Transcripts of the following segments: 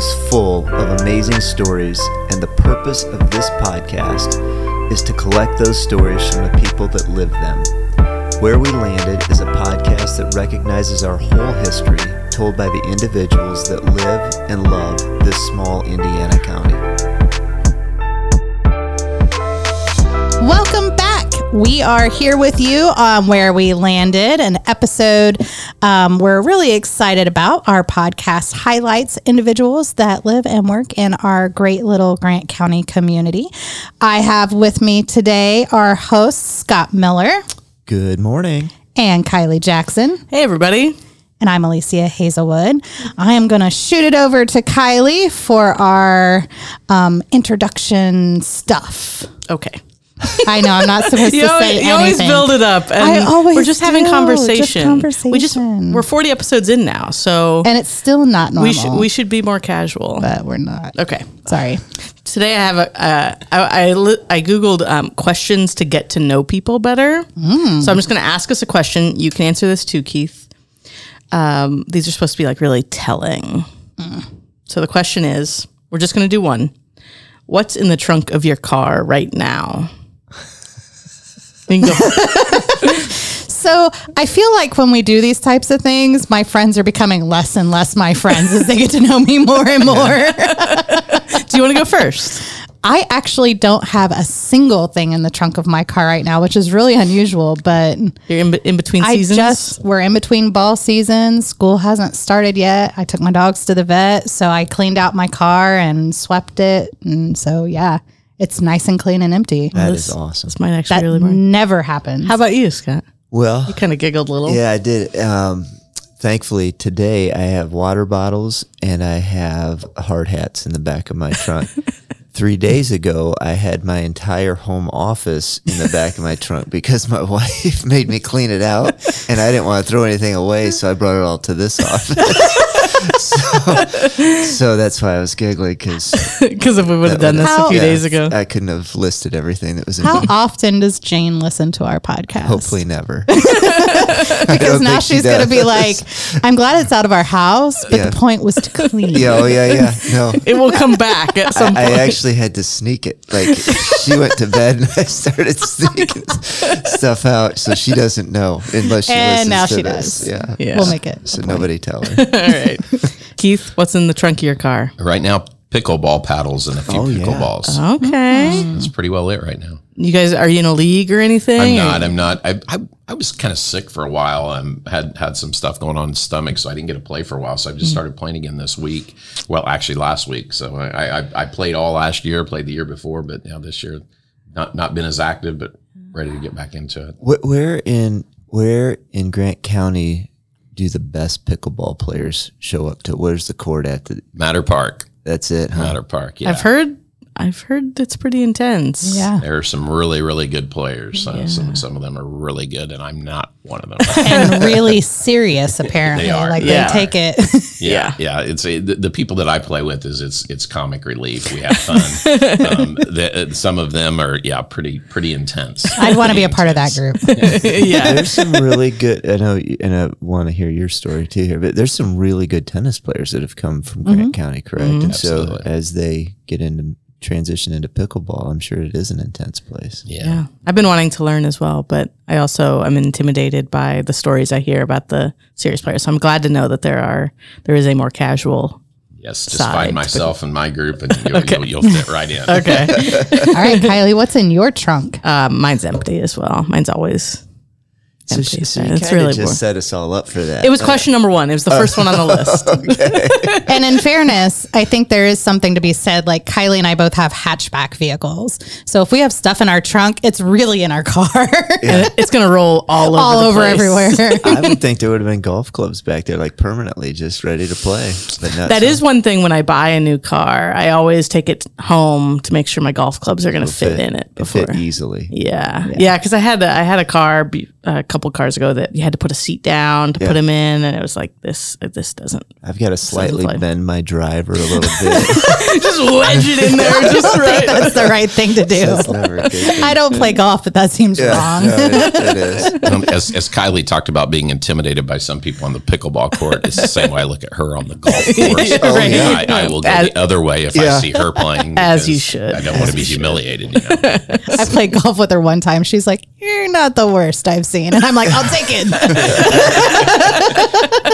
is full of amazing stories, and the purpose of this podcast is to collect those stories from the people that live them. Where We Landed is a podcast that recognizes our whole history told by the individuals that live and love this small Indiana county. Welcome. We are here with you on Where We Landed, an episode um, we're really excited about. Our podcast highlights individuals that live and work in our great little Grant County community. I have with me today our hosts, Scott Miller Good morning. and Kylie Jackson. Hey, everybody. And I'm Alicia Hazelwood. I am going to shoot it over to Kylie for our um, introduction stuff. Okay. I know I'm not supposed to always, say you always build it up. And I always we're just having do, conversation. just We just we're 40 episodes in now, so and it's still not normal. we should we should be more casual. but we're not. Okay. Sorry. Today I have a uh, I I, I googled um, questions to get to know people better. Mm. So I'm just going to ask us a question. You can answer this too, Keith. Um, these are supposed to be like really telling. Mm. So the question is, we're just going to do one. What's in the trunk of your car right now? You can go. So I feel like when we do these types of things, my friends are becoming less and less my friends as they get to know me more and more. Do you want to go first? I actually don't have a single thing in the trunk of my car right now, which is really unusual, but You're in, in between I seasons. just we're in between ball seasons. School hasn't started yet. I took my dogs to the vet, so I cleaned out my car and swept it, and so yeah, it's nice and clean and empty. That is awesome. this might actually That really work. never happens. How about you, Scott? Well, You kind of giggled a little. Yeah, I did. Um, thankfully, today I have water bottles and I have hard hats in the back of my trunk. Three days ago, I had my entire home office in the back of my trunk because my wife made me clean it out and I didn't want to throw anything away. So I brought it all to this office. so, so that's why I was giggling because Because if we would have done this How- a few Yeah. days ago. I couldn't have listed everything that was in How my often does Jane listen to our podcast? Hopefully never. because now she's going to be like, "I'm glad it's out of our house, but Yeah. the point was to clean." yeah, oh yeah, yeah. No, it will come back at some point. I actually had to sneak it. Like she went to bed and I started oh sneaking stuff out, so she doesn't know unless she And listens now to she this. does. Yeah. Yeah. We'll make it. So nobody tell her. All right. Keith, what's in the trunk of your car? Right now, pickleball paddles and a few Oh, yeah. pickleballs. Okay. That's pretty well it right now. You guys, are you in a league or anything? I'm not. I'm not. I I, I was kind of sick for a while. Um, had had some stuff going on in the stomach, so I didn't get to play for a while. So I just started playing again this week. Well, actually last week. So I, I I played all last year, played the year before, but now this year, not not been as active, but ready to get back into it. Where, where in where in Grant County do the best pickleball players show up to? Where's the court at? The, Matter Park, that's it, huh? Matter Park. Yeah, I've heard. I've heard it's pretty intense. Yeah. there are some really really good players. Uh, some some of them are really good, and I'm not one of them. And really serious, apparently. They are. Like Yeah. they take it. Yeah, yeah. It's a, the, the people that I play with is it's it's comic relief. We have fun. um, the, uh, some of them are yeah pretty pretty intense. I'd want to be a part of that group. yeah. There's some really good. I know, you- and I want to hear your story too here. But there's some really good tennis players that have come from Grant County, correct? And so as they get into transition into pickleball, I'm sure it is an intense place. Yeah. Yeah. I've been wanting to learn as well, but I also am intimidated by the stories I hear about the serious players. So I'm glad to know that there are there is a more casual. Yes, just Side, find myself and my group, and you'll, you'll, you'll fit right in. Okay. All right, Kylie, what's in your trunk? um, mine's empty as well. Mine's always So, she, so you it's really just boring. set us all up for that. It was question uh, number one. It was the first one on the list. And in fairness, I think there is something to be said. Like Kylie and I both have hatchback vehicles. So if we have stuff in our trunk, it's really in our car, And it's gonna roll all over, all the over place. everywhere. I would think there would have been golf clubs back there, like permanently, just ready to play. But not That so. is one thing when I buy a new car, I always take it home to make sure my golf clubs are going to fit, in it before. fit easily. Yeah, yeah, because I had a, I had a car be, a couple cars ago that you had to put a seat down to put him in, and it was like this. This doesn't I've got to slightly bend my driver a little bit. just wedge it in there. Just I think that's the right thing to do. That's never a good thing. I don't play golf, but that seems wrong. No, it- it is. Um, as, as Kylie talked about being intimidated by some people on the pickleball court, it's the same way I look at her on the golf course. Oh, yeah. I, I will go As- the other way if Yeah. I see her playing. As you should. I don't want to be humiliated. You know? I played golf with her one time. She's like, "You're not the worst I've seen," and I'm like, "I'll take it."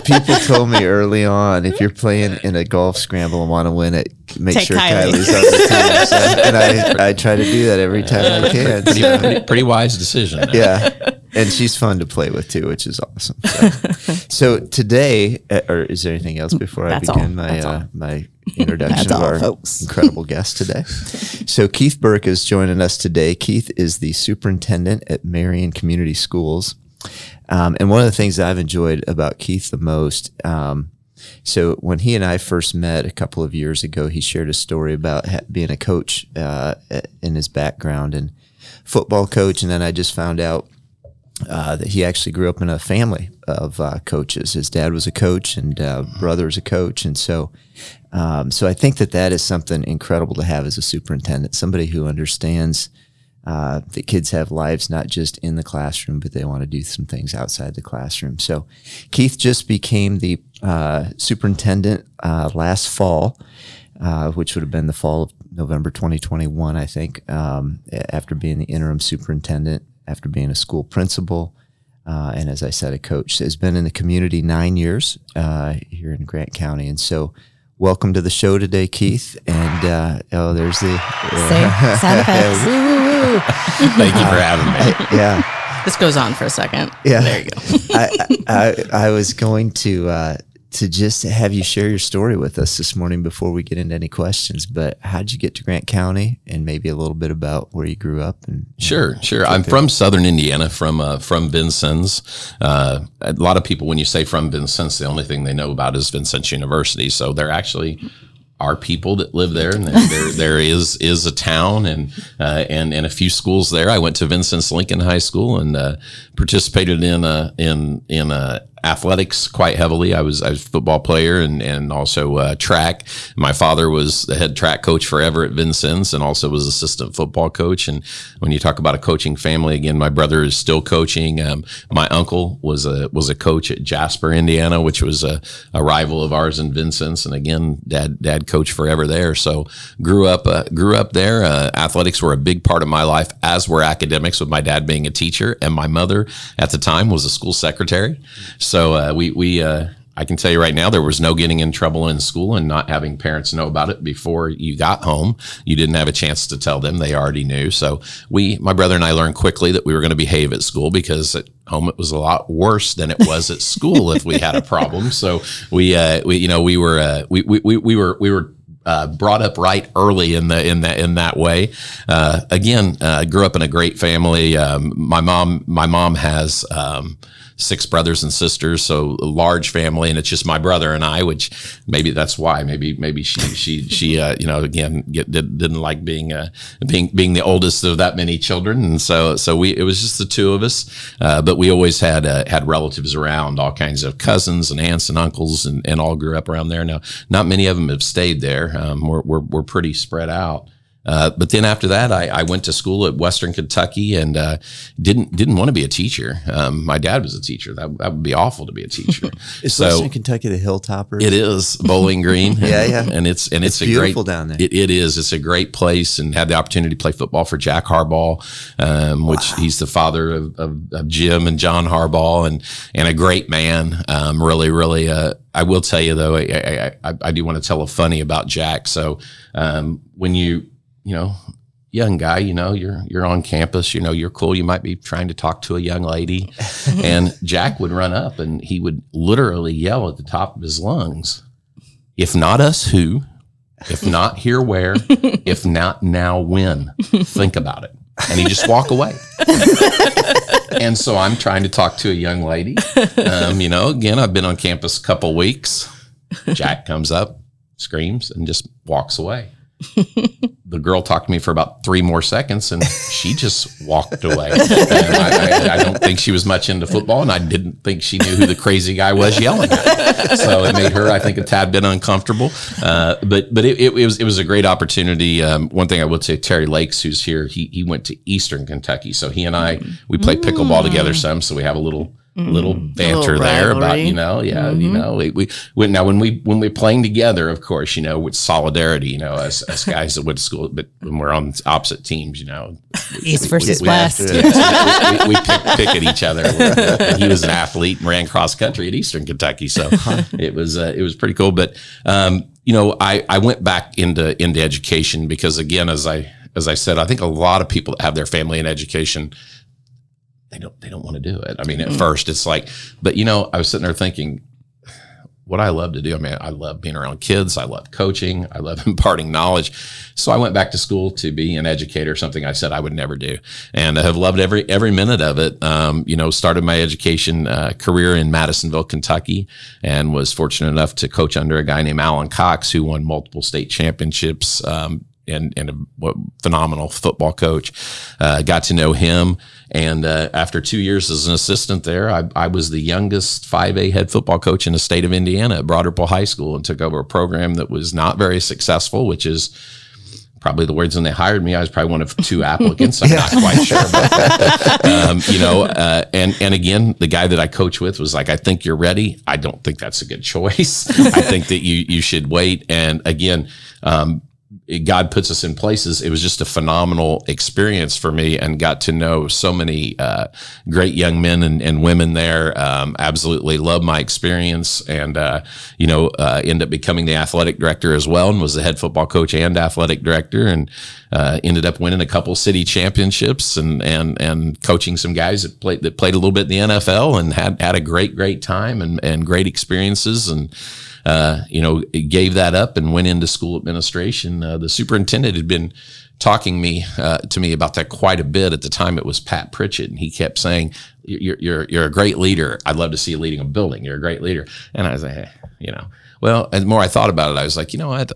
People told me early on if you're playing in a golf scramble and want to win it, make Take sure Kylie. Kylie's on the team. So, and I, I try to do that every time I can. pretty, so, pretty, pretty wise decision. yeah. And she's fun to play with too, which is awesome. So, so today, uh, or is there anything else before I begin all. my uh, my introduction of all, our folks. incredible guest today? So Keith Burke is joining us today. Keith is the superintendent at Marion Community Schools. Um, and one of the things that I've enjoyed about Keith the most, um, so when he and I first met a couple of years ago, he shared a story about ha- being a coach uh, in his background and football coach. And then I just found out uh, that he actually grew up in a family of uh, coaches. His dad was a coach and uh, brother was a coach, and so um, so I think that that is something incredible to have as a superintendent, somebody who understands uh, that kids have lives not just in the classroom, but they want to do some things outside the classroom. So Keith just became the uh, superintendent uh, last fall. Uh, which would have been the fall of November 2021, I think, um, after being the interim superintendent, after being a school principal, uh, and as I said, a coach. Has been in the community nine years uh, here in Grant County. And so, welcome to the show today, Keith. And uh, oh, there's the. Say sound effects. Thank you for having me. yeah. This goes on for a second. Yeah. There you go. I, I, I was going to uh, to just have you share your story with us this morning before we get into any questions. But how'd you get to Grant County, and maybe a little bit about where you grew up? And Sure, sure. I'm from Southern Indiana, from uh, from Vincennes. Uh, a lot of people, when you say from Vincennes, the only thing they know about is Vincennes University. So there actually are people that live there, and there there, there is is a town and uh, and and a few schools there. I went to Vincennes Lincoln High School and uh, participated in a in in uh, athletics quite heavily. I was I was a football player and and also uh, track. My father was the head track coach forever at Vincennes and also was assistant football coach. And when you talk about a coaching family, again, my brother is still coaching. Um, my uncle was a was a coach at Jasper, Indiana, which was a, a rival of ours in Vincennes. And again, dad dad coached forever there. So grew up uh, grew up there. Uh, athletics were a big part of my life, as were academics. With my dad being a teacher and my mother at the time was a school secretary. So uh, we we. Uh, I can tell you right now, there was no getting in trouble in school and not having parents know about it before you got home. You didn't have a chance to tell them; they already knew. So we, my brother and I, learned quickly that we were going to behave at school because at home it was a lot worse than it was at school if we had a problem. So we, uh, we, you know, we were, uh, we, we, we, we were, we were uh, brought up right early in the in that in that way. Uh, again, uh, grew up in a great family. Um, my mom my mom has. Um, Six brothers and sisters, so a large family, and it's just my brother and I. Which maybe that's why. Maybe maybe she she she uh, you know again get, did, didn't like being uh, being being the oldest of that many children, and so so we it was just the two of us. Uh, but we always had uh, had relatives around, all kinds of cousins and aunts and uncles, and, and all grew up around there. Now, not many of them have stayed there. Um, we're, we're we're pretty spread out. Uh, but then after that, I, I went to school at Western Kentucky and uh, didn't didn't want to be a teacher. Um, my dad was a teacher. That, that would be awful to be a teacher. is so Western Kentucky the Hilltoppers? it is Bowling Green. Yeah, yeah. And it's and it's, It's a great beautiful down there. It, it is. It's a great place, and had the opportunity to play football for Jack Harbaugh, um, which he's the father of, of, of Jim and John Harbaugh, and and a great man. Um, really, really. Uh, I will tell you though, I, I, I, I do want to tell a funny about Jack. So um, when you you know young guy, you know, you're you're on campus, you know, you're cool. You might be trying to talk to a young lady, and Jack would run up and he would literally yell at the top of his lungs, "If not us, who? If not here, where? If not now, when? Think about it." And he just walk away. and so I'm trying to talk to a young lady. Um, you know, again, I've been on campus a couple weeks. Jack comes up, screams, and just walks away. The girl talked to me for about three more seconds and she just walked away. And I, I, I don't think she was much into football and I didn't think she knew who the crazy guy was yelling at. So it made her, I think, a tad bit uncomfortable. Uh, but but it, it, it was it was a great opportunity. Um, one thing I would say, Terry Lakes, who's here, he he went to Eastern Kentucky. So he and I we play pickleball together some. So we have a little little banter Little there about you know yeah you know we, we, we now when we when we're playing together of course you know with solidarity you know as, as guys that went to school but when we're on opposite teams you know East versus we have West. we, we, we pick, pick at each other. He was an athlete and ran cross country at Eastern Kentucky so it was uh, it was pretty cool. But um, you know I I went back into into education because again as I as I said I think a lot of people that have their family in education they don't they don't want to do it. I mean, at first it's like, but you know, I was sitting there thinking, what I love to do. I mean, I love being around kids. I love coaching. I love imparting knowledge. So I went back to school to be an educator, something I said I would never do, and I have loved every every minute of it. Um, you know, started my education uh, career in Madisonville, Kentucky, and was fortunate enough to coach under a guy named Alan Cox, who won multiple state championships. Um, and, and a what, phenomenal football coach. Uh, got to know him. And uh, after two years as an assistant there, I, I was the youngest 5A head football coach in the state of Indiana at Ripple High School and took over a program that was not very successful, which is probably the words when they hired me. I was probably one of two applicants. I'm not quite sure that. um, you know, uh, and and again, the guy that I coach with was like, "I think you're ready." I don't think that's a good choice. I think that you you should wait. And again, um, God puts us in places. It was just a phenomenal experience for me, and got to know so many uh, great young men and, and women there. Um, absolutely loved my experience, and uh, you know, uh, ended up becoming the athletic director as well, and was the head football coach and athletic director, and uh, ended up winning a couple city championships, and and and coaching some guys that played that played a little bit in the NFL, and had had a great great time and and great experiences, and uh, you know, gave that up and went into school administration. Uh, the superintendent had been talking me uh, to me about that quite a bit at the time. It was Pat Pritchett, and he kept saying, "You're you're you're a great leader. I'd love to see you leading a building. You're a great leader." And I was like, hey, you know, well, and the more I thought about it, I was like, you know what?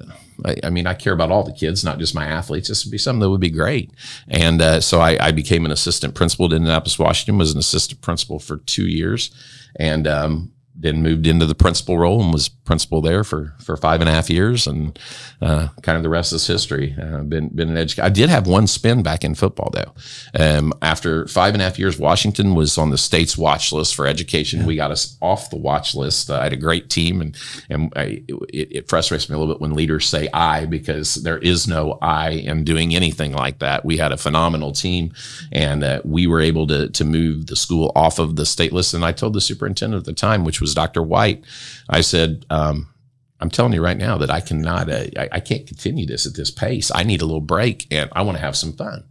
I, I mean, I care about all the kids, not just my athletes. This would be something that would be great. And uh, so I, I became an assistant principal at Indianapolis, Washington. Was an assistant principal for two years, and um, then moved into the principal role and was principal there for for five and a half years, and uh, kind of the rest is history. Uh, been been an educator. I did have one spin back in football though. Um, after five and a half years, Washington was on the state's watch list for education. We got us off the watch list. Uh, I had a great team, and and I, it, it frustrates me a little bit when leaders say "I" because there is no "I" in doing anything like that. We had a phenomenal team, and uh, we were able to to move the school off of the state list. And I told the superintendent at the time, which was Dr. White, I said. Um, I'm telling you right now that I cannot, uh, I, I can't continue this at this pace. I need a little break and I want to have some fun.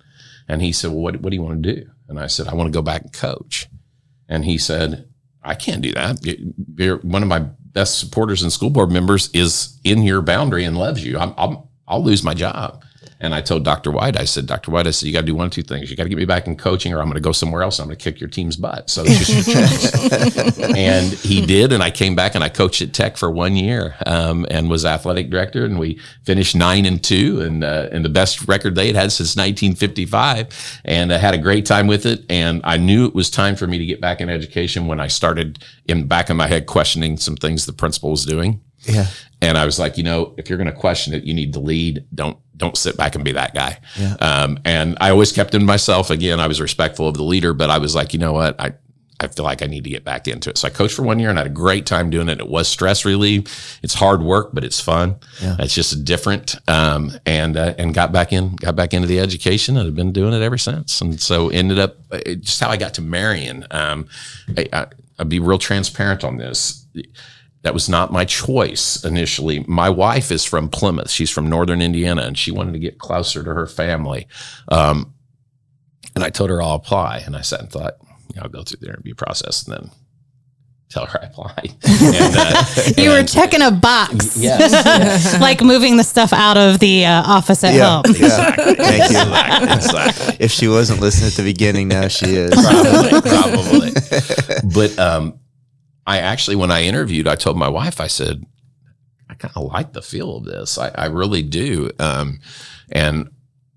And he said, Well, what, what do you want to do? And I said, I want to go back and coach. And he said, I can't do that. You- You're one of my best supporters and school board members is in your boundary and loves you. I'm, I'm, I'll lose my job. And I told Dr. White, I said, Dr. White, I said, you got to do one of two things. You got to get me back in coaching or I'm going to go somewhere else. And I'm going to kick your team's butt. So it's just your choice. and he did. And I came back and I coached at Tech for one year um, and was athletic director. And we finished nine and two and, uh, and the best record they had had since 1955. And I had a great time with it. And I knew it was time for me to get back in education when I started in back of my head questioning some things the principal was doing. Yeah. And I was like, you know, if you're going to question it, you need to lead. Don't don't sit back and be that guy. Um, and I always kept to myself. Again, I was respectful of the leader, but I was like, you know what, I. I feel like I need to get back into it. So I coached for one year and I had a great time doing it. It was stress relief. It's hard work, but it's fun. It's just different. Um, and, uh, and got back in, got back into the education and have been doing it ever since. And so ended up uh, just how I got to Marion. Um, I, I, I'll be real transparent on this that was not my choice initially. My wife is from Plymouth. She's from Northern Indiana, and she wanted to get closer to her family. Um, and I told her I'll apply, and I sat and thought, you I'll go through the interview process and then tell her I applied. and, uh, You were checking a box, yes, yes, like moving the stuff out of the uh, office at Yeah. home. yeah. Thank you. exactly, exactly. If she wasn't listening at the beginning, now she is. probably, probably. But um, I actually, when I interviewed, I told my wife, I said, I kind of like the feel of this. I, I really do. Um, and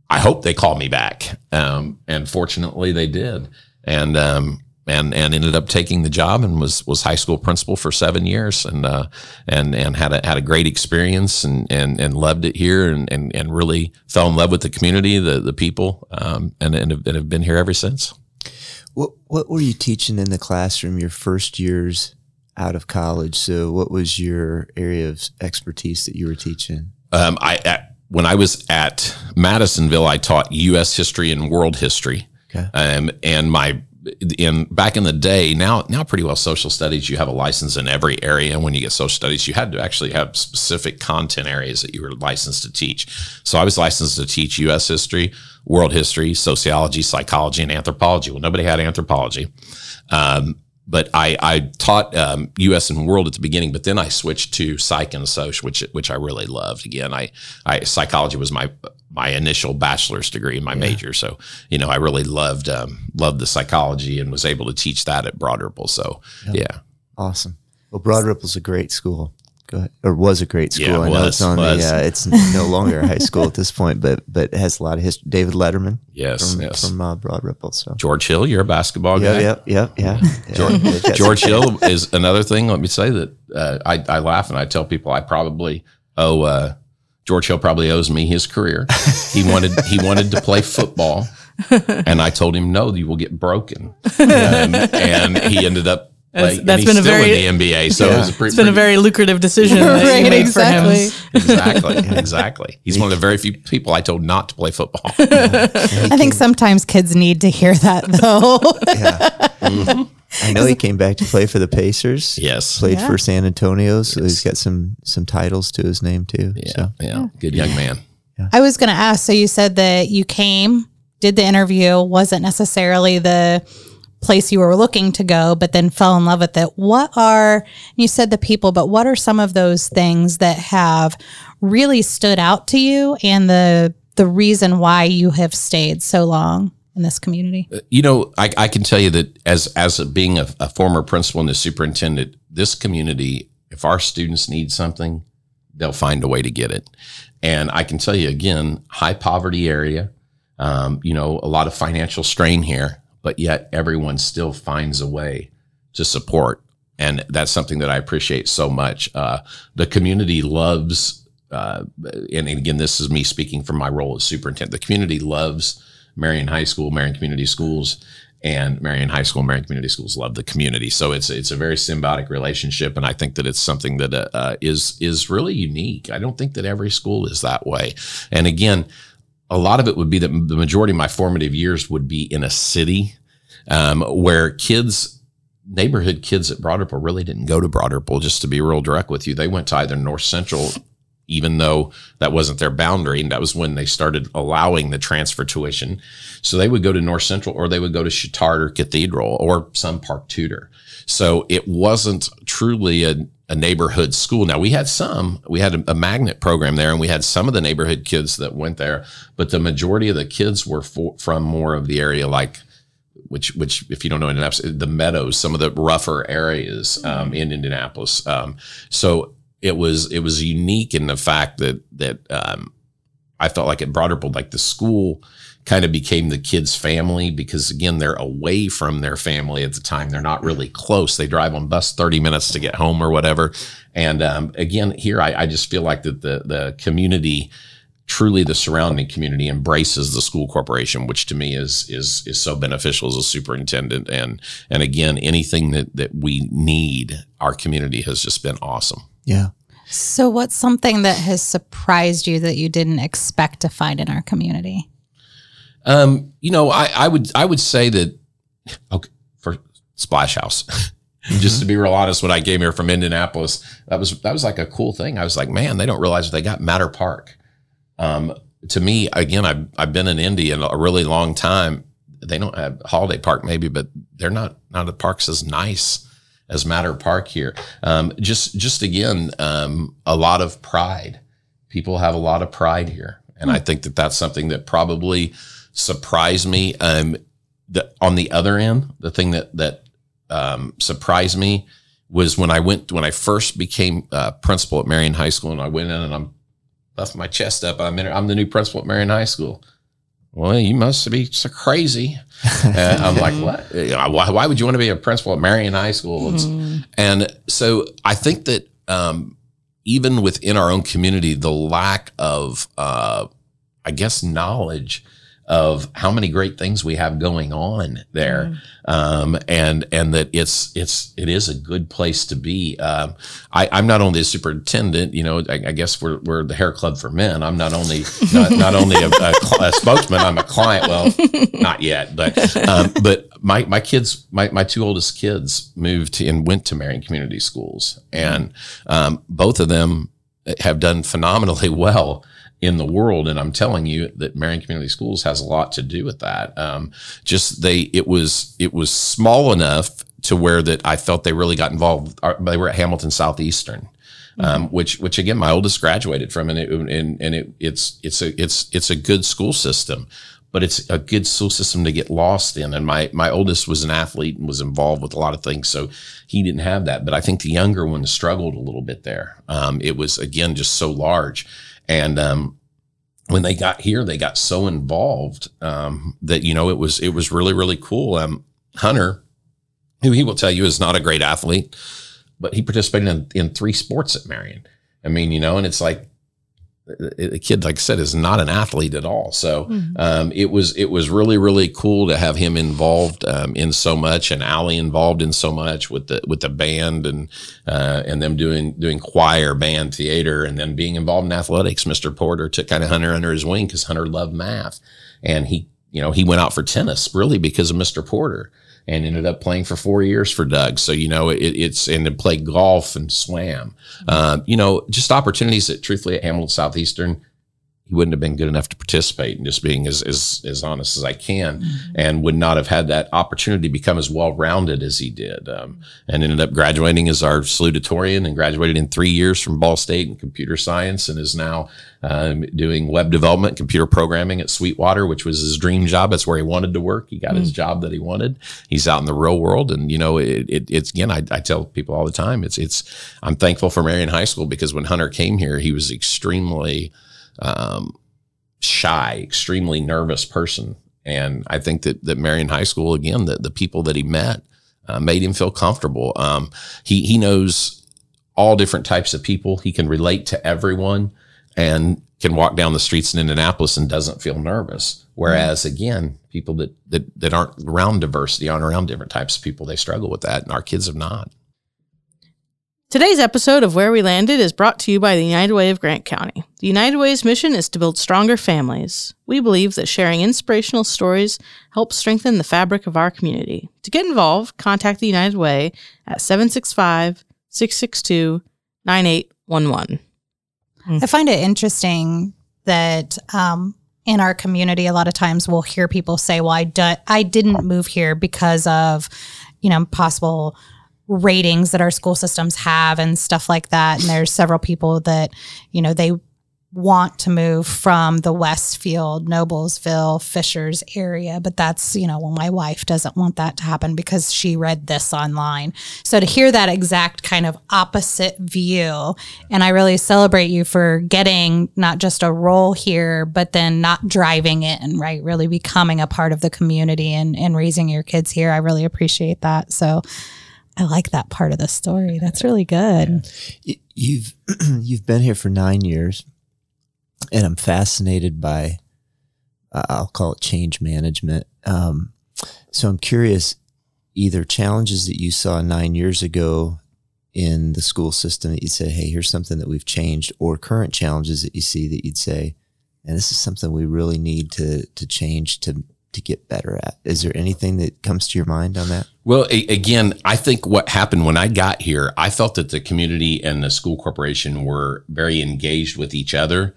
I hope they call me back. Um, and fortunately, they did, and um, and and ended up taking the job and was was high school principal for seven years, and uh, and and had a had a great experience and and and loved it here, and and, and really fell in love with the community, the the people, um, and and have, and have been here ever since. What what were you teaching in the classroom your first years out of college? So what was your area of expertise that you were teaching? Um, I at, when I was at Madisonville, I taught U.S. history and world history. Okay. Um, and my in back in the day, now now pretty well social studies. You have a license in every area. And When you get social studies, you had to actually have specific content areas that you were licensed to teach. So I was licensed to teach U.S. history, world history, sociology, psychology, and anthropology. Well, nobody had anthropology. Um, but I, I taught um, U.S. and World at the beginning, but then I switched to Psych and Social, which which I really loved. Again, I, I psychology was my my initial bachelor's degree, and my yeah. major. So you know, I really loved um, loved the psychology and was able to teach that at Broad Ripple. So yep. yeah, awesome. Well, Broad Ripple's a great school. Ahead. Or was a great school. Yeah, I was, know it's on was. the. Uh, it's no longer a high school at this point, but but it has a lot of history. David Letterman. Yes, from, yes. from uh, Broad Ripple. So George Hill, you're a basketball yeah, guy. yep, yep, yeah. yeah. George, George Hill is another thing. Let me say that uh, I, I laugh and I tell people I probably owe uh, George Hill probably owes me his career. He wanted he wanted to play football, and I told him no, you will get broken, um, and he ended up. That's- Like, that's and been he's a still very- in the NBA, so it was a pretty, It's been a very lucrative decision Right, exactly. for him. exactly, exactly. He's one of the very few people I told not to play football. I think sometimes kids need to hear that though. Mm. I know he came back to play for the Pacers. Yes, Played Yeah. for San Antonio, so he's got some some titles to his name too. yeah, So yeah, good young man. I was going to ask. So you said that you came, did the interview, wasn't necessarily the place you were looking to go, but then fell in love with it. What are you said the people, but what are some of those things that have really stood out to you, and the the reason why you have stayed so long in this community? You know, I, I can tell you that as as a, being a, a former principal and a superintendent, this community, if our students need something, they'll find a way to get it. And I can tell you again, high poverty area, um, you know, a lot of financial strain here, but yet everyone still finds a way to support. And that's something that I appreciate so much. Uh, the community loves, uh, and again, this is me speaking from my role as superintendent. The community loves Marion High School, Marion Community Schools, and Marion High School, Marion Community Schools love the community. So it's it's a very symbiotic relationship, and I think that it's something that uh, is is really unique. I don't think that every school is that way. And again, a lot of it would be that the majority of my formative years would be in a city um, where kids. Neighborhood kids at Broad Ripple really didn't go to Broad Ripple, just to be real direct with you. They went to either North Central even though that wasn't their boundary. And that was when they started allowing the transfer tuition. So they would go to North Central or they would go to Chatard or Cathedral or some Park Tudor. So it wasn't truly a, a neighborhood school. Now we had some, we had a, a magnet program there and we had some of the neighborhood kids that went there, but the majority of the kids were for, from more of the area like which which if you don't know Indianapolis, the meadows, some of the rougher areas um, in Indianapolis. Um, so it was it was unique in the fact that that um, I felt like at Broad Ripple, like the school kind of became the kids' family because again they're away from their family at the time. They're not really close. They drive on bus thirty minutes to get home or whatever. And um, again, here I, I just feel like that the the community truly the surrounding community embraces the school corporation, which to me is is is so beneficial as a superintendent. And and again, anything that that we need, our community has just been awesome. Yeah. So, what's something that has surprised you that you didn't expect to find in our community? Um, you know, I, I would I would say that okay for Splash House. Just to be real honest, when I came here from Indianapolis, that was that was like a cool thing. I was like, man, they don't realize they got Matter Park. Um, to me, again, I've I've been in Indy in a really long time. They don't have Holiday Park maybe, but they're not not the parks as nice as Matter Park here. Um, just just again, um, a lot of pride. People have a lot of pride here, and I think that that's something that probably surprised me. Um, the, on the other end, the thing that that um, surprised me was when I went when I first became uh, principal at Marion High School, and I went in and I'm puff my chest up. I'm in, I'm the new principal at Marion High School. Well, you must be so crazy. And I'm like, what? Why, why would you want to be a principal at Marion High School? It's, And so I think that um, even within our own community, the lack of, uh, I guess, knowledge of how many great things we have going on there, um, and and that it's it's it is a good place to be. Um, I, I'm not only a superintendent, you know, I, I guess we're we're the hair club for men. I'm not only not, not only a, a, cl- a spokesman, I'm a client. Well, not yet, but um, but my my kids, my my two oldest kids moved to, and went to Marion Community Schools, and um, both of them have done phenomenally well in the world. And I'm telling you that Marion Community Schools has a lot to do with that. Um, just they, it was, it was small enough to where that I felt they really got involved. Uh, They were at Hamilton Southeastern. Um, which, which again, my oldest graduated from, and it, and, and it, it's, it's a, it's, it's a good school system, but it's a good school system to get lost in. And my, my oldest was an athlete and was involved with a lot of things. So he didn't have that. But I think the younger one struggled a little bit there. Um, it was, again, just so large. And, um, when they got here, they got so involved, um, that, you know, it was, it was really, really cool. Um, Hunter, who he will tell you is not a great athlete, but he participated in, in three sports at Marion. I mean, you know, and it's like, a kid, like I said, is not an athlete at all. So um, it was it was really really cool to have him involved um, in so much, and Allie involved in so much with the with the band and uh, and them doing doing choir, band, theater, and then being involved in athletics. Mr. Porter took kind of Hunter under his wing because Hunter loved math, and he you know he went out for tennis really because of Mr. Porter. And ended up playing for four years for Doug. So you know it, it's and then played golf and swam. Uh, you know, just opportunities that truthfully at Hamilton Southeastern, he wouldn't have been good enough to participate and just being as, as, as honest as I can and would not have had that opportunity to become as well rounded as he did. Um, and ended up graduating as our salutatorian and graduated in three years from Ball State in computer science and is now um, doing web development, computer programming at Sweetwater, which was his dream job. That's where he wanted to work. He got his job that he wanted. He's out in the real world. And, you know, it, it, it's again, I, I tell people all the time, it's, it's, I'm thankful for Marion High School because when Hunter came here, he was extremely, um, shy, extremely nervous person. And I think that, that Marion High School, again, the, the people that he met, uh, made him feel comfortable. Um, he, he knows all different types of people. He can relate to everyone and can walk down the streets in Indianapolis and doesn't feel nervous. Whereas mm-hmm. again, people that, that, that aren't around diversity, aren't around different types of people, they struggle with that. And our kids have not. Today's episode of Where We Landed is brought to you by the United Way of Grant County. The United Way's mission is to build stronger families. We believe that sharing inspirational stories helps strengthen the fabric of our community. To get involved, contact the United Way at 765 662 9811. I find it interesting that um, in our community, a lot of times we'll hear people say, "Well, I do- I didn't move here because of you know possible ratings that our school systems have and stuff like that." And there's several people that you know they want to move from the Westfield, Noblesville, Fishers area, but that's, you know, well, my wife doesn't want that to happen because she read this online. So to hear that exact kind of opposite view, and I really celebrate you for getting not just a role here, but then not driving in, right? Really becoming a part of the community and, and raising your kids here. I really appreciate that. So I like that part of the story. That's really good. Y- You've you've been here for nine years, and I'm fascinated by uh, I'll call it change management. Um, so I'm curious, either challenges that you saw nine years ago in the school system that you'd say, "Hey, here's something that we've changed," or current challenges that you see that you'd say, "And this is something we really need to to change to to get better at." Is there anything that comes to your mind on that? Well, a- again, I think what happened when I got here, I felt that the community and the school corporation were very engaged with each other.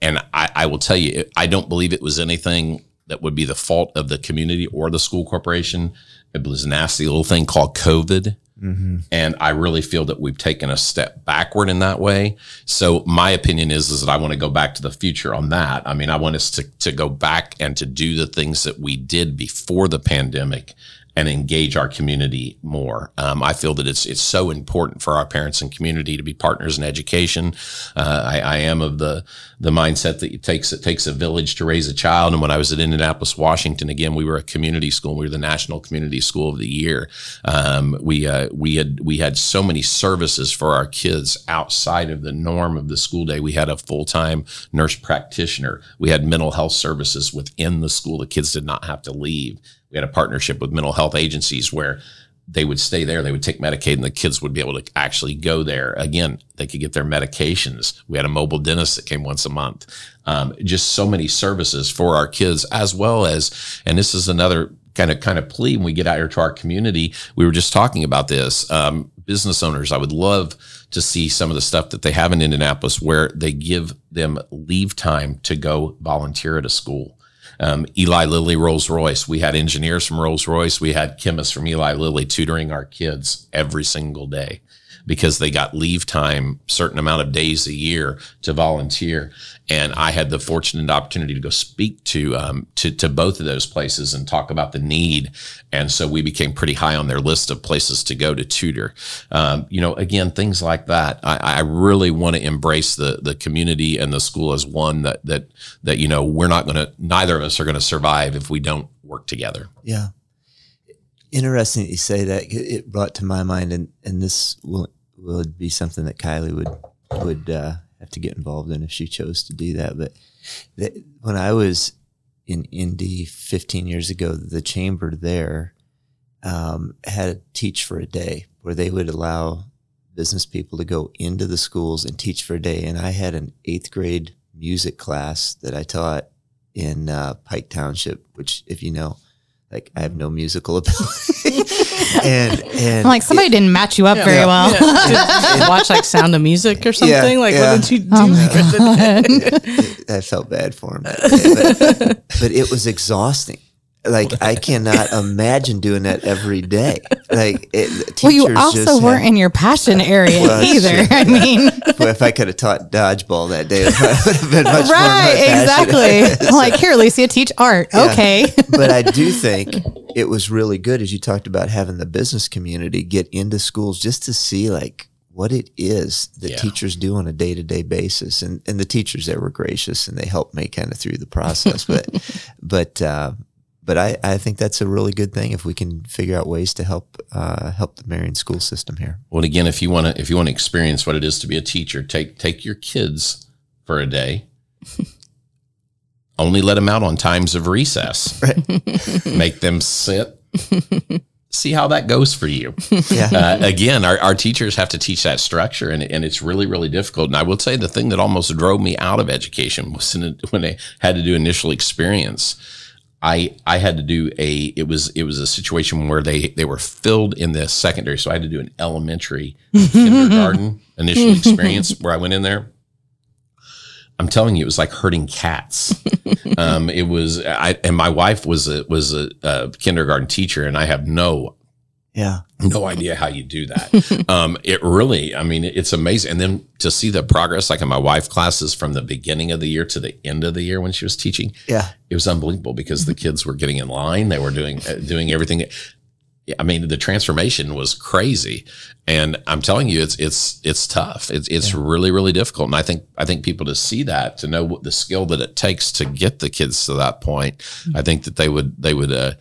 And I, I will tell you, I don't believe it was anything that would be the fault of the community or the school corporation. It was a nasty little thing called COVID. Mm-hmm. And I really feel that we've taken a step backward in that way. So my opinion is, is that I want to go back to the future on that. I mean, I want us to, to go back and to do the things that we did before the pandemic and engage our community more. Um, I feel that it's it's so important for our parents and community to be partners in education. Uh, I, I, am of the the mindset that it takes it takes a village to raise a child. And when I was at Indianapolis, Washington, again, we were a community school. We were the National Community School of the Year. Um, we uh, we had we had so many services for our kids outside of the norm of the school day. We had a full time nurse practitioner. We had mental health services within the school. The kids did not have to leave. We had a partnership with mental health agencies where they would stay there. They would take Medicaid and the kids would be able to actually go there. Again, they could get their medications. We had a mobile dentist that came once a month. Um, just so many services for our kids, as well as, and this is another kind of kind of plea when we get out here to our community. We were just talking about this. Um, business owners, I would love to see some of the stuff that they have in Indianapolis where they give them leave time to go volunteer at a school um, Eli Lilly Rolls Royce. We had engineers from Rolls Royce. We had chemists from Eli Lilly tutoring our kids every single day because they got leave time, certain amount of days a year to volunteer. And I had the fortunate opportunity to go speak to, um, to, to both of those places and talk about the need. And so we became pretty high on their list of places to go to tutor. Um, you know, again, things like that. I, I really want to embrace the, the community and the school as one that, that, that, you know, we're not going to, neither of us are going to survive if we don't work together. Yeah interesting that you say that. It brought to my mind, and, and this will would be something that Kylie would would uh, have to get involved in if she chose to do that. But when I was in Indy 15 years ago, the chamber there um, had a teach for a day where they would allow business people to go into the schools and teach for a day. And I had an eighth grade music class that I taught in uh, Pike Township, which, if you know, like I have no musical ability. And, and I'm like somebody it, didn't match you up yeah, very well. Yeah. watch like Sound of Music or something. Yeah, like what did you oh do? Oh my God. I felt bad for him, but, but it was exhausting like I cannot imagine doing that every day. Like, it, well, you also weren't have, in your passion area well, either. I mean, well, if I could have taught dodgeball that day, it would have been much right, exactly. like here, Alicia, teach art. Yeah. Okay, but I do think it was really good, as you talked about having the business community get into schools just to see like what it is that yeah. teachers do on a day to day basis, and and the teachers there were gracious and they helped me kind of through the process, but but. Uh, but I, I think that's a really good thing if we can figure out ways to help uh, help the Marion school system here. Well, again, if you want to if you want to experience what it is to be a teacher, take take your kids for a day. Only let them out on times of recess. Right. Make them sit. See how that goes for you. Yeah. Uh, again, our, our teachers have to teach that structure, and, and it's really, really difficult. And I will say the thing that almost drove me out of education was when I had to do initial experience I I had to do a it was it was a situation where they they were filled in the secondary, so I had to do an elementary kindergarten initial experience where I went in there. I'm telling you, it was like herding cats. um, it was I and my wife was a was a, a kindergarten teacher, and I have no yeah. No idea how you do that. um, it really, I mean, it's amazing. And then to see the progress, like in my wife classes from the beginning of the year to the end of the year when she was teaching, yeah, it was unbelievable because the kids were getting in line. They were doing, uh, doing everything. I mean, the transformation was crazy. And I'm telling you, it's, it's, it's tough. It's, it's yeah. really, really difficult. And I think, I think people to see that, to know what the skill that it takes to get the kids to that point, mm-hmm. I think that they would, they would, uh,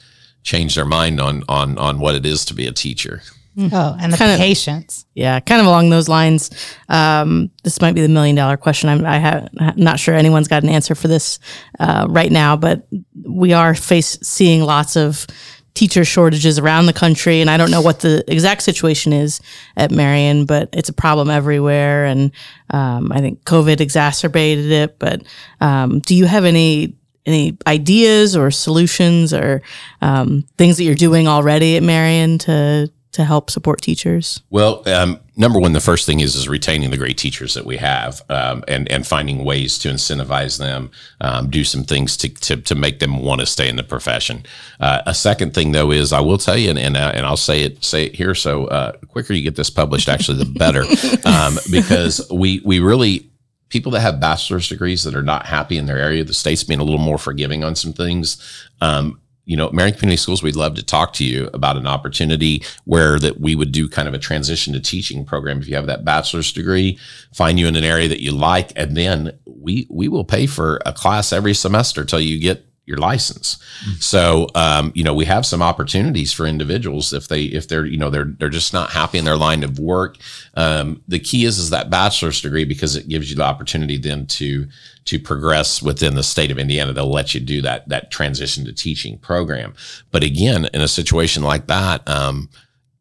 change their mind on on on what it is to be a teacher. Oh, and the kind patience. Of, yeah, kind of along those lines. Um, this might be the million dollar question. I'm I have not sure anyone's got an answer for this uh, right now, but we are face seeing lots of teacher shortages around the country, and I don't know what the exact situation is at Marion, but it's a problem everywhere, and um, I think COVID exacerbated it. But um, do you have any any ideas or solutions or um, things that you're doing already at Marion to to help support teachers? Well, um, number one, the first thing is is retaining the great teachers that we have, um, and and finding ways to incentivize them, um, do some things to, to to make them want to stay in the profession. Uh, a second thing, though, is I will tell you, and and, uh, and I'll say it say it here. So, uh, quicker you get this published, actually, the better, um, because we we really people that have bachelor's degrees that are not happy in their area, the state's being a little more forgiving on some things. Um, you know, Marion Community Schools, we'd love to talk to you about an opportunity where that we would do kind of a transition to teaching program. If you have that bachelor's degree, find you in an area that you like, and then we we will pay for a class every semester till you get your license. So, um, you know, we have some opportunities for individuals if they if they're you know they're they're just not happy in their line of work. Um, the key is is that bachelor's degree because it gives you the opportunity then to to progress within the state of Indiana. They'll let you do that that transition to teaching program. But again, in a situation like that. Um,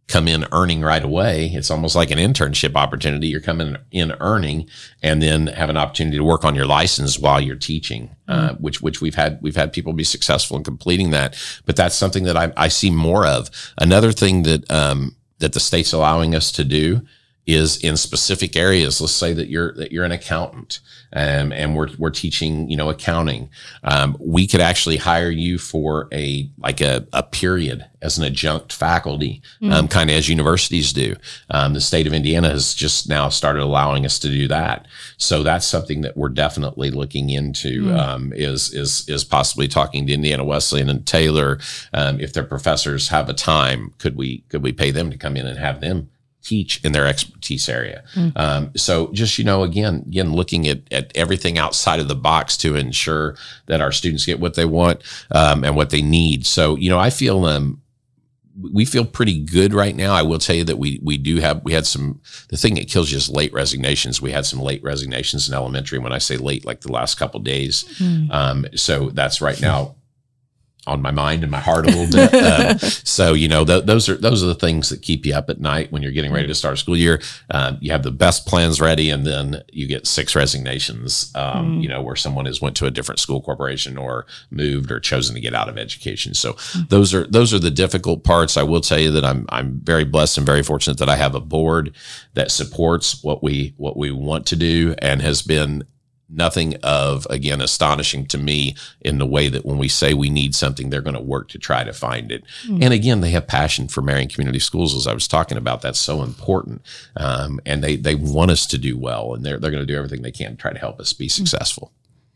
come in earning right away. It's almost like an internship opportunity. You're coming in earning and then have an opportunity to work on your license while you're teaching, uh, mm-hmm. which, which we've had, we've had people be successful in completing that. But that's something that I, I see more of. Another thing that, um, that the state's allowing us to do is in specific areas. Let's say that you're that you're an accountant, um, and we're we're teaching you know accounting. Um, we could actually hire you for a like a, a period as an adjunct faculty, mm. um, kind of as universities do. Um, the state of Indiana has just now started allowing us to do that. So that's something that we're definitely looking into. Mm. is is is possibly talking to Indiana Wesleyan and Taylor um, if their professors have a time. Could we could we pay them to come in and have them teach in their expertise area. Mm. Um, so just, you know, again, again, looking at, at everything outside of the box to ensure that our students get what they want um, and what they need. So, you know, I feel, um, we feel pretty good right now. I will tell you that we we do have we had some the thing that kills you is late resignations. We had some late resignations in elementary. When I say late, like the last couple days. Mm. Um, so that's right now on my mind and my heart a little bit. Um, so you know th- those are those are the things that keep you up at night when you're getting ready to start a school year. Um, you have the best plans ready, and then you get six resignations. Um, mm. You know where someone has went to a different school corporation or moved or chosen to get out of education. So mm. those are those are the difficult parts. I will tell you that I'm I'm very blessed and very fortunate that I have a board that supports what we what we want to do and has been nothing of again astonishing to me in the way that when we say we need something they're going to work to try to find it mm. and again they have passion for marion community schools as i was talking about that's so important um, and they they want us to do well and they're, they're going to do everything they can to try to help us be hmm. successful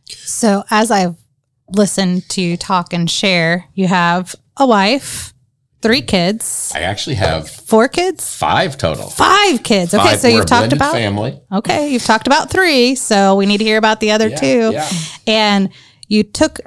so as i've listened to you talk and share you have a wife three kids. I actually have four kids, five total. Five kids. Okay, five. so We're you've talked about family. Okay, you've talked about three, so we need to hear about the other yeah, two. Yeah. And you took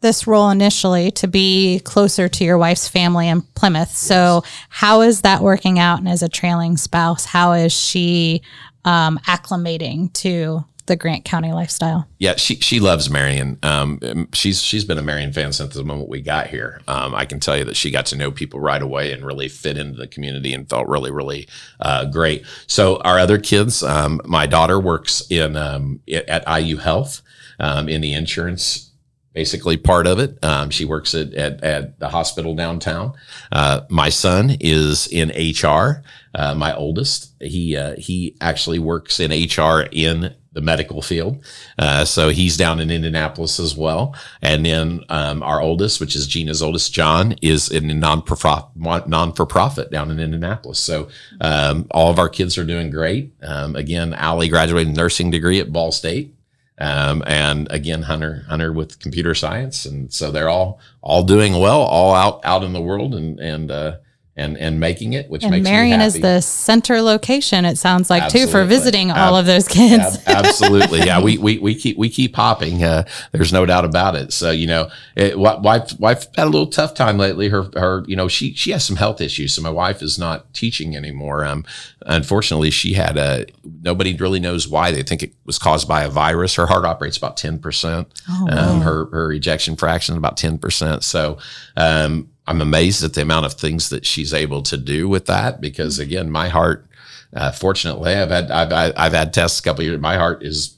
this role initially to be closer to your wife's family in Plymouth. Yes. So how is that working out? And as a trailing spouse, how is she um, acclimating to the Grant County lifestyle. Yeah, she she loves Marion. Um, she's she's been a Marion fan since the moment we got here. Um, I can tell you that she got to know people right away and really fit into the community and felt really really uh, great. So our other kids, um, my daughter works in um, at IU Health um, in the insurance basically part of it. Um, she works at, at, at, the hospital downtown. Uh, my son is in HR. Uh, my oldest, he uh, he actually works in HR in the medical field. Uh, so he's down in Indianapolis as well. And then um, our oldest, which is Gina's oldest, John, is in a non for profit down in Indianapolis. So um, all of our kids are doing great. Um, again, Allie graduated nursing degree at Ball State. Um, and again, Hunter, Hunter with computer science. And so they're all, all doing well, all out, out in the world and, and, uh, and and making it, which and makes Marion is the center location. It sounds like absolutely. too for visiting Ab- all of those kids. Ab- absolutely, yeah. We, we we keep we keep popping. Uh, there's no doubt about it. So you know, it, wife wife had a little tough time lately. Her her you know she she has some health issues. So my wife is not teaching anymore. Um, unfortunately, she had a nobody really knows why. They think it was caused by a virus. Her heart operates about ten percent. Oh, um, her her ejection fraction about ten percent. So um I'm amazed at the amount of things that she's able to do with that because again, my heart, uh, fortunately, I've had I've I've had tests a couple years. My heart is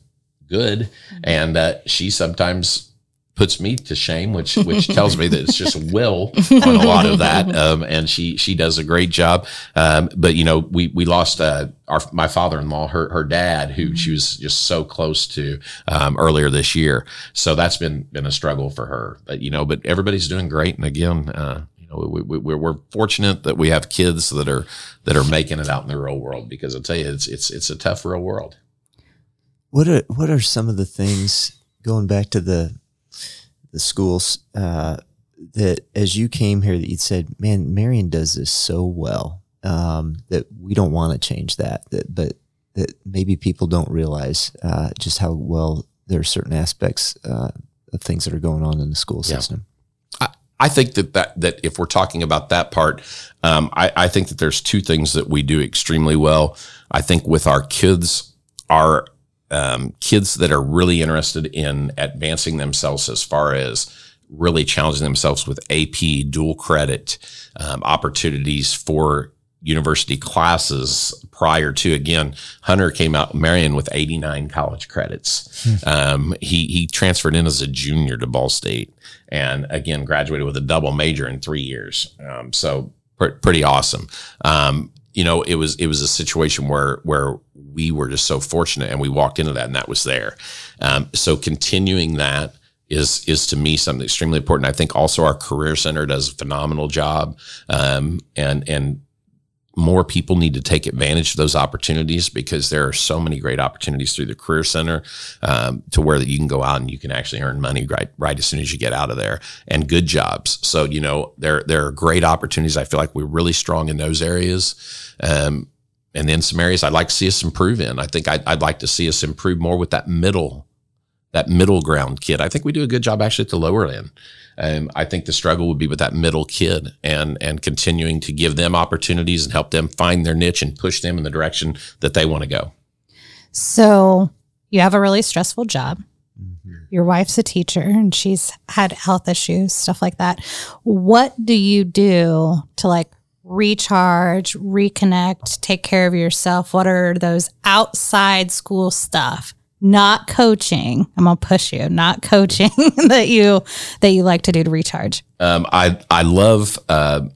good, mm-hmm. and uh, she sometimes puts me to shame, which which tells me that it's just will on a lot of that. Um, and she she does a great job. Um, but you know, we we lost uh, our my father in law, her her dad, who she was just so close to um, earlier this year. So that's been been a struggle for her. But you know, but everybody's doing great. And again. Uh, you know, we, we, we're, we're fortunate that we have kids that are that are making it out in the real world because I tell you, it's it's it's a tough real world. What are what are some of the things going back to the the schools uh, that as you came here that you said, "Man, Marion does this so well um, that we don't want to change that." That, but that maybe people don't realize uh, just how well there are certain aspects uh, of things that are going on in the school Yeah. system. I think that, that that if we're talking about that part, um, I, I think that there's two things that we do extremely well. I think with our kids, our um, kids that are really interested in advancing themselves as far as really challenging themselves with AP dual credit um, opportunities for university classes prior to again hunter came out marion with 89 college credits. Um, he he transferred in as a junior to ball state and again graduated with a double major in three years. Um, so pr- pretty awesome. Um, you know it was it was a situation where where we were just so fortunate and we walked into that and that was there um, so continuing that is is to me something extremely important. I think also our career center does a phenomenal job, um, and and more people need to take advantage of those opportunities because there are so many great opportunities through the career center um, to where that you can go out and you can actually earn money right right as soon as you get out of there and good jobs. So you know there there are great opportunities. I feel like we're really strong in those areas. Um, and then some areas I'd like to see us improve in. I think I'd, I'd like to see us improve more with that middle that middle ground kid. I think we do a good job actually at the lower end. Um, I think the struggle would be with that middle kid and and continuing to give them opportunities and help them find their niche and push them in the direction that they want to go. So you have a really stressful job. Your wife's a teacher and she's had health issues, stuff like that. What do you do to like recharge, reconnect, take care of yourself? What are those outside school stuff? Not coaching. I'm gonna push you. Not coaching that you that you like to do to recharge. Um, I I love uh,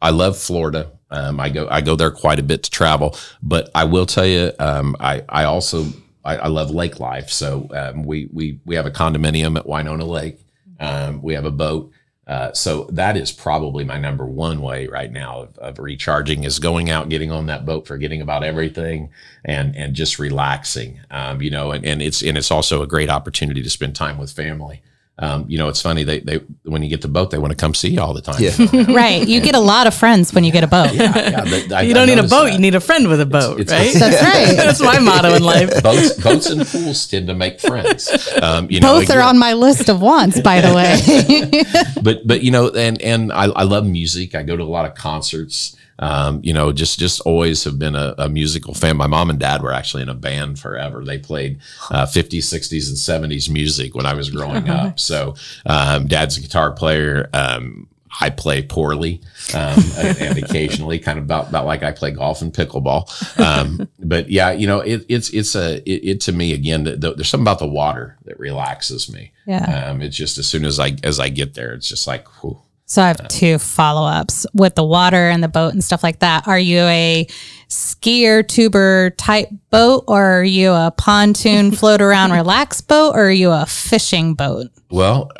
I love Florida. Um, I go I go there quite a bit to travel, but I will tell you, um, I I also I, I love lake life. So um, we we we have a condominium at Winona Lake. Um, we have a boat. Uh, so that is probably my number one way right now of, of recharging is going out, getting on that boat, forgetting about everything, and and just relaxing. Um, you know, and, and it's and it's also a great opportunity to spend time with family. Um, you know, it's funny they they when you get the boat, they want to come see you all the time. Yeah. right. You get a lot of friends when you get a boat. Yeah, yeah, but I- you don't need a boat, that. you need a friend with a boat, it's- right? That's right. That's my motto in life. boats, boats and pools tend to make friends. Um, you know, Both are on my list of wants, by the way. but but you know, and and I, I love music. I go to a lot of concerts. Um, you know, just just always have been a, a musical fan. My mom and dad were actually in a band forever. They played uh, 50s, 60s, and 70s music when I was growing up. So, um, dad's a guitar player. Um, I play poorly um, and, occasionally, kind of about, about like I play golf and pickleball. Um, but yeah, you know, it, it's it's a it, it to me again. The, the, there's something about the water that relaxes me. Yeah. Um, it's just as soon as I as I get there, it's just like, whew. So I have two follow ups with the water and the boat and stuff like that. Are you a skier tuber type boat or are you a pontoon float around relax boat or are you a fishing boat? Well,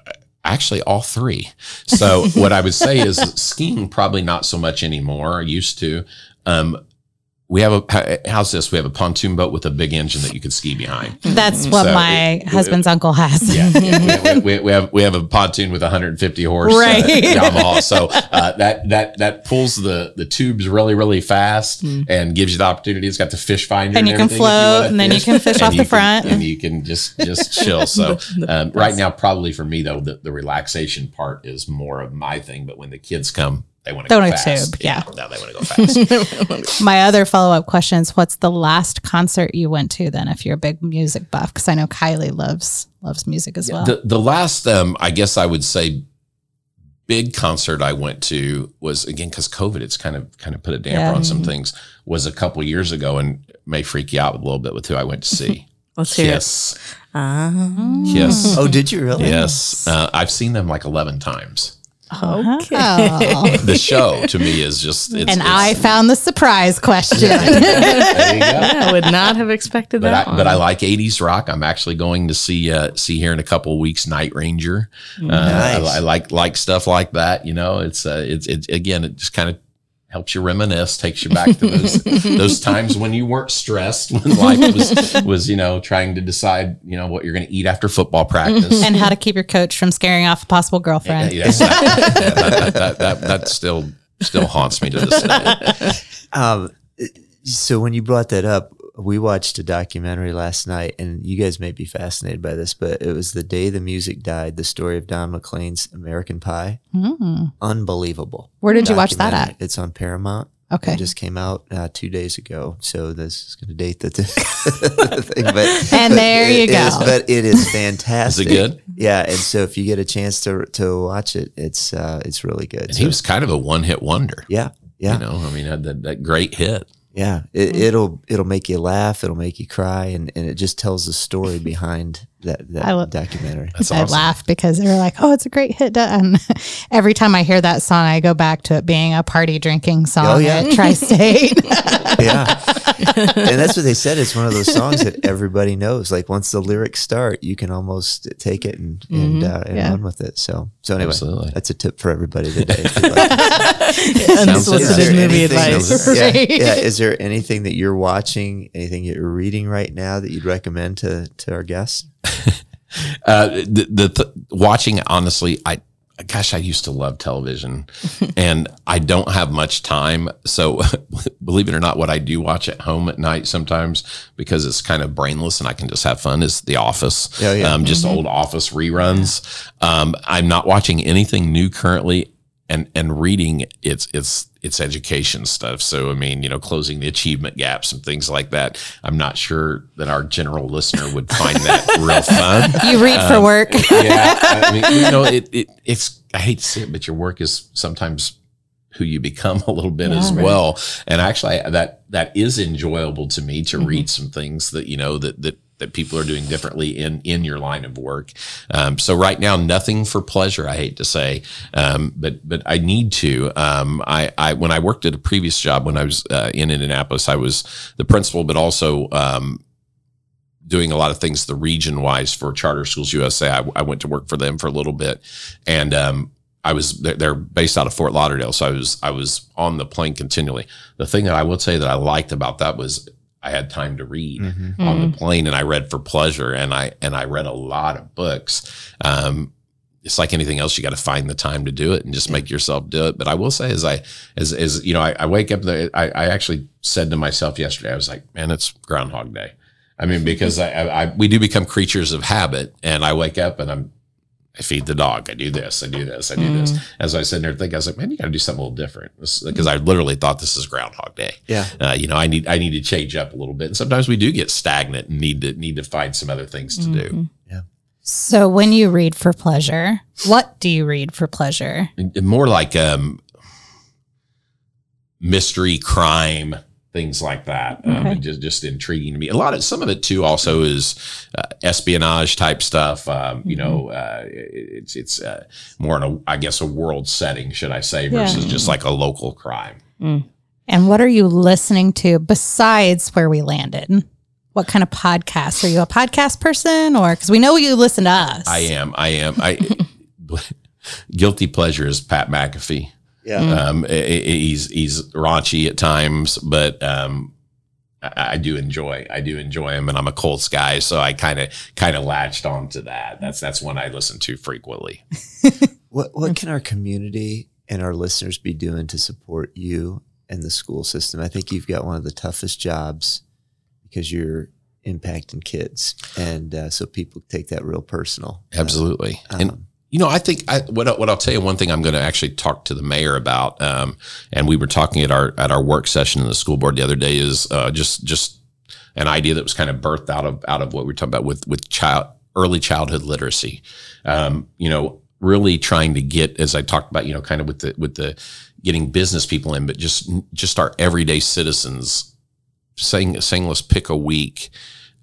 actually, all three. So what I would say is skiing probably not so much anymore. I used to. Um, we have a how's this? We have a pontoon boat with a big engine that you could ski behind. That's what So my it- husband's uncle has. Yeah, yeah. We, we, we have we have a pontoon with 150 horse Right. uh, Yamaha, so uh, that that that pulls the the tubes really really fast and gives you the opportunity. It's got the fish finder, And you can you float, and then you can fish off the can- front. and you can just just chill. So um, right now, probably for me though, the, the relaxation part is more of my thing. But when the kids come, they want to They go wanna fast. tube, yeah. no, they want to go fast. My other follow up question is what's the last concert you went to then if you're a big music buff? Because I know Kylie loves loves music as well. The the last, um, I guess I would say, big concert I went to was again because COVID. It's kind of kind of put a damper Yeah. on some things. Was a couple years ago, and may freak you out a little bit with who I went to see. Let's hear Kiss. it. Yes. Oh, did you really? Yes. Uh, I've seen them like eleven times. Okay. Oh. The show to me is just. It's, and it's- I found the surprise question. there you go. I would not have expected But that. I, but I like '80s rock. I'm actually going to see uh, see here in a couple of weeks Night Ranger. Uh, I, Nice. I like like stuff like that. You know, it's uh, it's it's again, it just kind of helps you reminisce, takes you back to those those times when you weren't stressed, when life was was you know trying to decide you know what you're going to eat after football practice. and how to keep your coach from scaring off a possible girlfriend. yes, that, that, that, that, that, that still still haunts me to this day. Um, so when you brought that up, we watched a documentary last night, and you guys may be fascinated by this, but it was the day the music died. The story of Don McLean's American Pie. Mm. Unbelievable. Where did you watch that at? It's on Paramount. Okay. It just came out uh, two days ago, so this is going to date the, the thing. But And but there you it is- go. but it is fantastic. Is it good? Yeah, and so if you get a chance to to watch it, it's uh, it's really good. And So, he was kind of a one hit wonder. yeah, yeah, You know, I mean, had that, that great hit. Yeah. It, hmm. it'll it'll make you laugh. It'll make you cry, and, and it just tells the story behind that that I lo- documentary. That's I awesome. laugh because they were like, "Oh, it's a great hit." And every time I hear that song, I go back to it being a party drinking song Oh, yeah. at Tri-State. yeah, and that's what they said. It's one of those songs that everybody knows. Like once the lyrics start, you can almost take it and and, uh, and Yeah. run with it. So so anyway, Absolutely. that's a tip for everybody today. if you'd like. Unsolicited movie advice. Yeah, Right. yeah. Is there anything that you're watching, anything that you're reading right now that you'd recommend to to our guests? Uh, the, the th- watching honestly, I gosh, I used to love television, and I don't have much time. So, believe it or not, what I do watch at home at night sometimes because it's kind of brainless and I can just have fun is The Office. Oh, yeah. Um, just old Office reruns. Um, I'm not watching anything new currently, and and reading it's it's it's education stuff. So I mean, you know, closing the achievement gaps and things like that. I'm not sure that our general listener would find that real fun you read for um, work. yeah, I mean, you know, it, it it's I hate to say it, but your work is sometimes who you become a little bit as well. And actually, I, that that is enjoyable to me to mm-hmm. read some things that you know that that that people are doing differently in in your line of work. Um, so right now, nothing for pleasure. I hate to say, um, but but I need to. Um, I I when I worked at a previous job when I was uh, in Indianapolis, I was the principal, but also um, doing a lot of things the region wise for Charter Schools USA. I, I went to work for them for a little bit, and um, I was they're, based out of Fort Lauderdale, so I was I was on the plane continually. The thing that I would say that I liked about that was I had time to read on the plane, and I read for pleasure, and I and I read a lot of books. Um, it's like anything else you got to find the time to do it and just make yourself do it. But i will say as i as as you know i, I wake up the, I, I actually said to myself yesterday i was like man it's groundhog day. I mean because I, I, I we do become creatures of habit and i wake up and i'm I feed the dog. I do this. I do this. I do this. As I was sitting there thinking, I was like, man, you got to do something a little different because I literally thought this is Groundhog Day. Yeah. Uh, you know, I need I need to change up a little bit. And sometimes we do get stagnant and need to need to find some other things to do. Yeah. So when you read for pleasure, what do you read for pleasure? And more like um, mystery, crime, things like that. Um, Okay. and just just intriguing to me. A lot of some of it too also is uh, espionage type stuff. Um, you know, uh, it- it's it's uh, more in a I guess a world setting, should I say, versus just like a local crime. And what are you listening to besides where we landed? What kind of podcasts? Are you a podcast person or because we know you listen to us? I am. I am. I guilty pleasure is Pat McAfee. Yeah. Um, i- i- he's he's raunchy at times, but um, I, I do enjoy I do enjoy him, and I'm a Colts guy, so I kind of kind of latched onto that. That's that's one I listen to frequently. What what can our community and our listeners be doing to support you and the school system? I think you've got one of the toughest jobs because you're impacting kids, and uh, so people take that real personal. Absolutely, and Um, you know, I think I, what what I'll tell you one thing I'm going to actually talk to the mayor about, um, and we were talking at our at our work session in the school board the other day is uh, just just an idea that was kind of birthed out of out of what we were talking about with with child early childhood literacy. Um, you know, really trying to get as I talked about, you know, kind of with the with the getting business people in, but just just our everyday citizens saying saying let's pick a week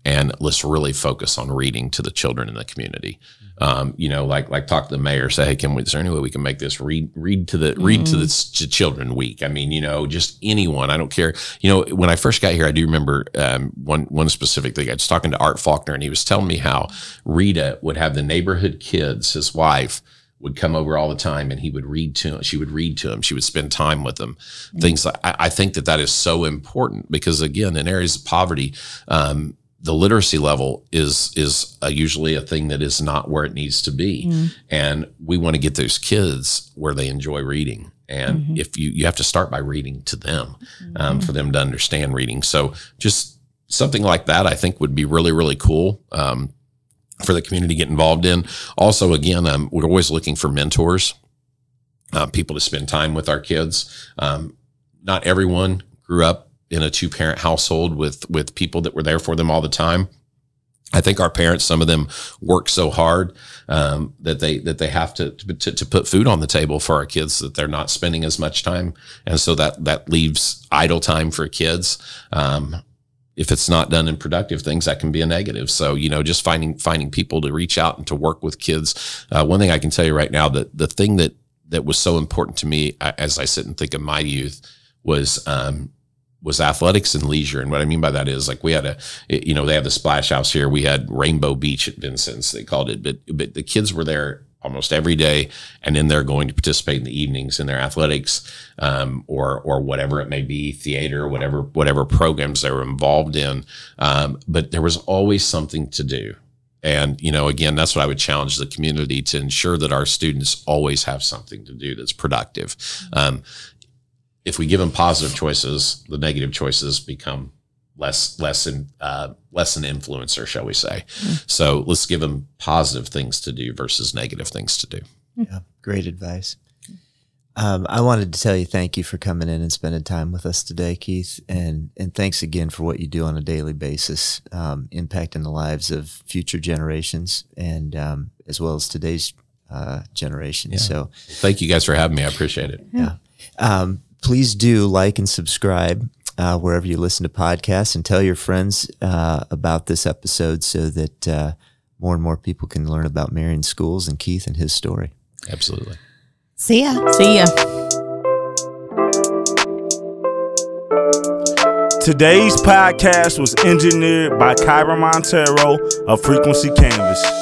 and let's really focus on reading to the children in the community. Um, you know, like like talk to the mayor, say, hey, can we, is there any way we can make this read read to the read to the to children week? I mean, you know, just anyone. I don't care. You know, when I first got here, I do remember um, one one specific thing. I was talking to Art Faulkner, and he was telling me how Rita would have the neighborhood kids, his wife, would come over all the time and he would read to him. She would read to him. She would spend time with him. Things like I, I think that that is so important because again, in areas of poverty, um, the literacy level is is uh, usually a thing that is not where it needs to be, and we want to get those kids where they enjoy reading. And if you you have to start by reading to them um, for them to understand reading. So just something like that, I think would be really really cool. Um, for the community to get involved in. Also, again, um, we're always looking for mentors, uh, people to spend time with our kids. Um, not everyone grew up in a two parent household with with people that were there for them all the time. I think our parents, some of them work so hard um, that they that they have to, to to put food on the table for our kids that they're not spending as much time, and so that that leaves idle time for kids. Um, if it's not done in productive things, that can be a negative. So, you know, just finding finding people to reach out and to work with kids. Uh, one thing I can tell you right now that the thing that that was so important to me as I sit and think of my youth was um, was athletics and leisure. And what I mean by that is like we had a, you know, they have the splash house here. We had Rainbow Beach at Vincennes, they called it, but but the kids were there almost every day, and then they're going to participate in the evenings in their athletics um, or or whatever it may be, theater, whatever whatever programs they were involved in. Um, but there was always something to do. And you know, again, that's what I would challenge the community to ensure that our students always have something to do that's productive. Um, if we give them positive choices, the negative choices become less less in, uh, less an influencer, shall we say? So let's give them positive things to do versus negative things to do. Yeah, great advice. Um, I wanted to tell you thank you for coming in and spending time with us today, Keith, and and thanks again for what you do on a daily basis, um, impacting the lives of future generations and um, as well as today's uh, generation. So, Thank you guys for having me. I appreciate it. yeah, um, please do like and subscribe uh, wherever you listen to podcasts, and tell your friends uh, about this episode so that uh, more and more people can learn about Marion Schools and Keith and his story. Absolutely. See ya. See ya. Today's podcast was engineered by Kyra Montero of Frequency Canvas.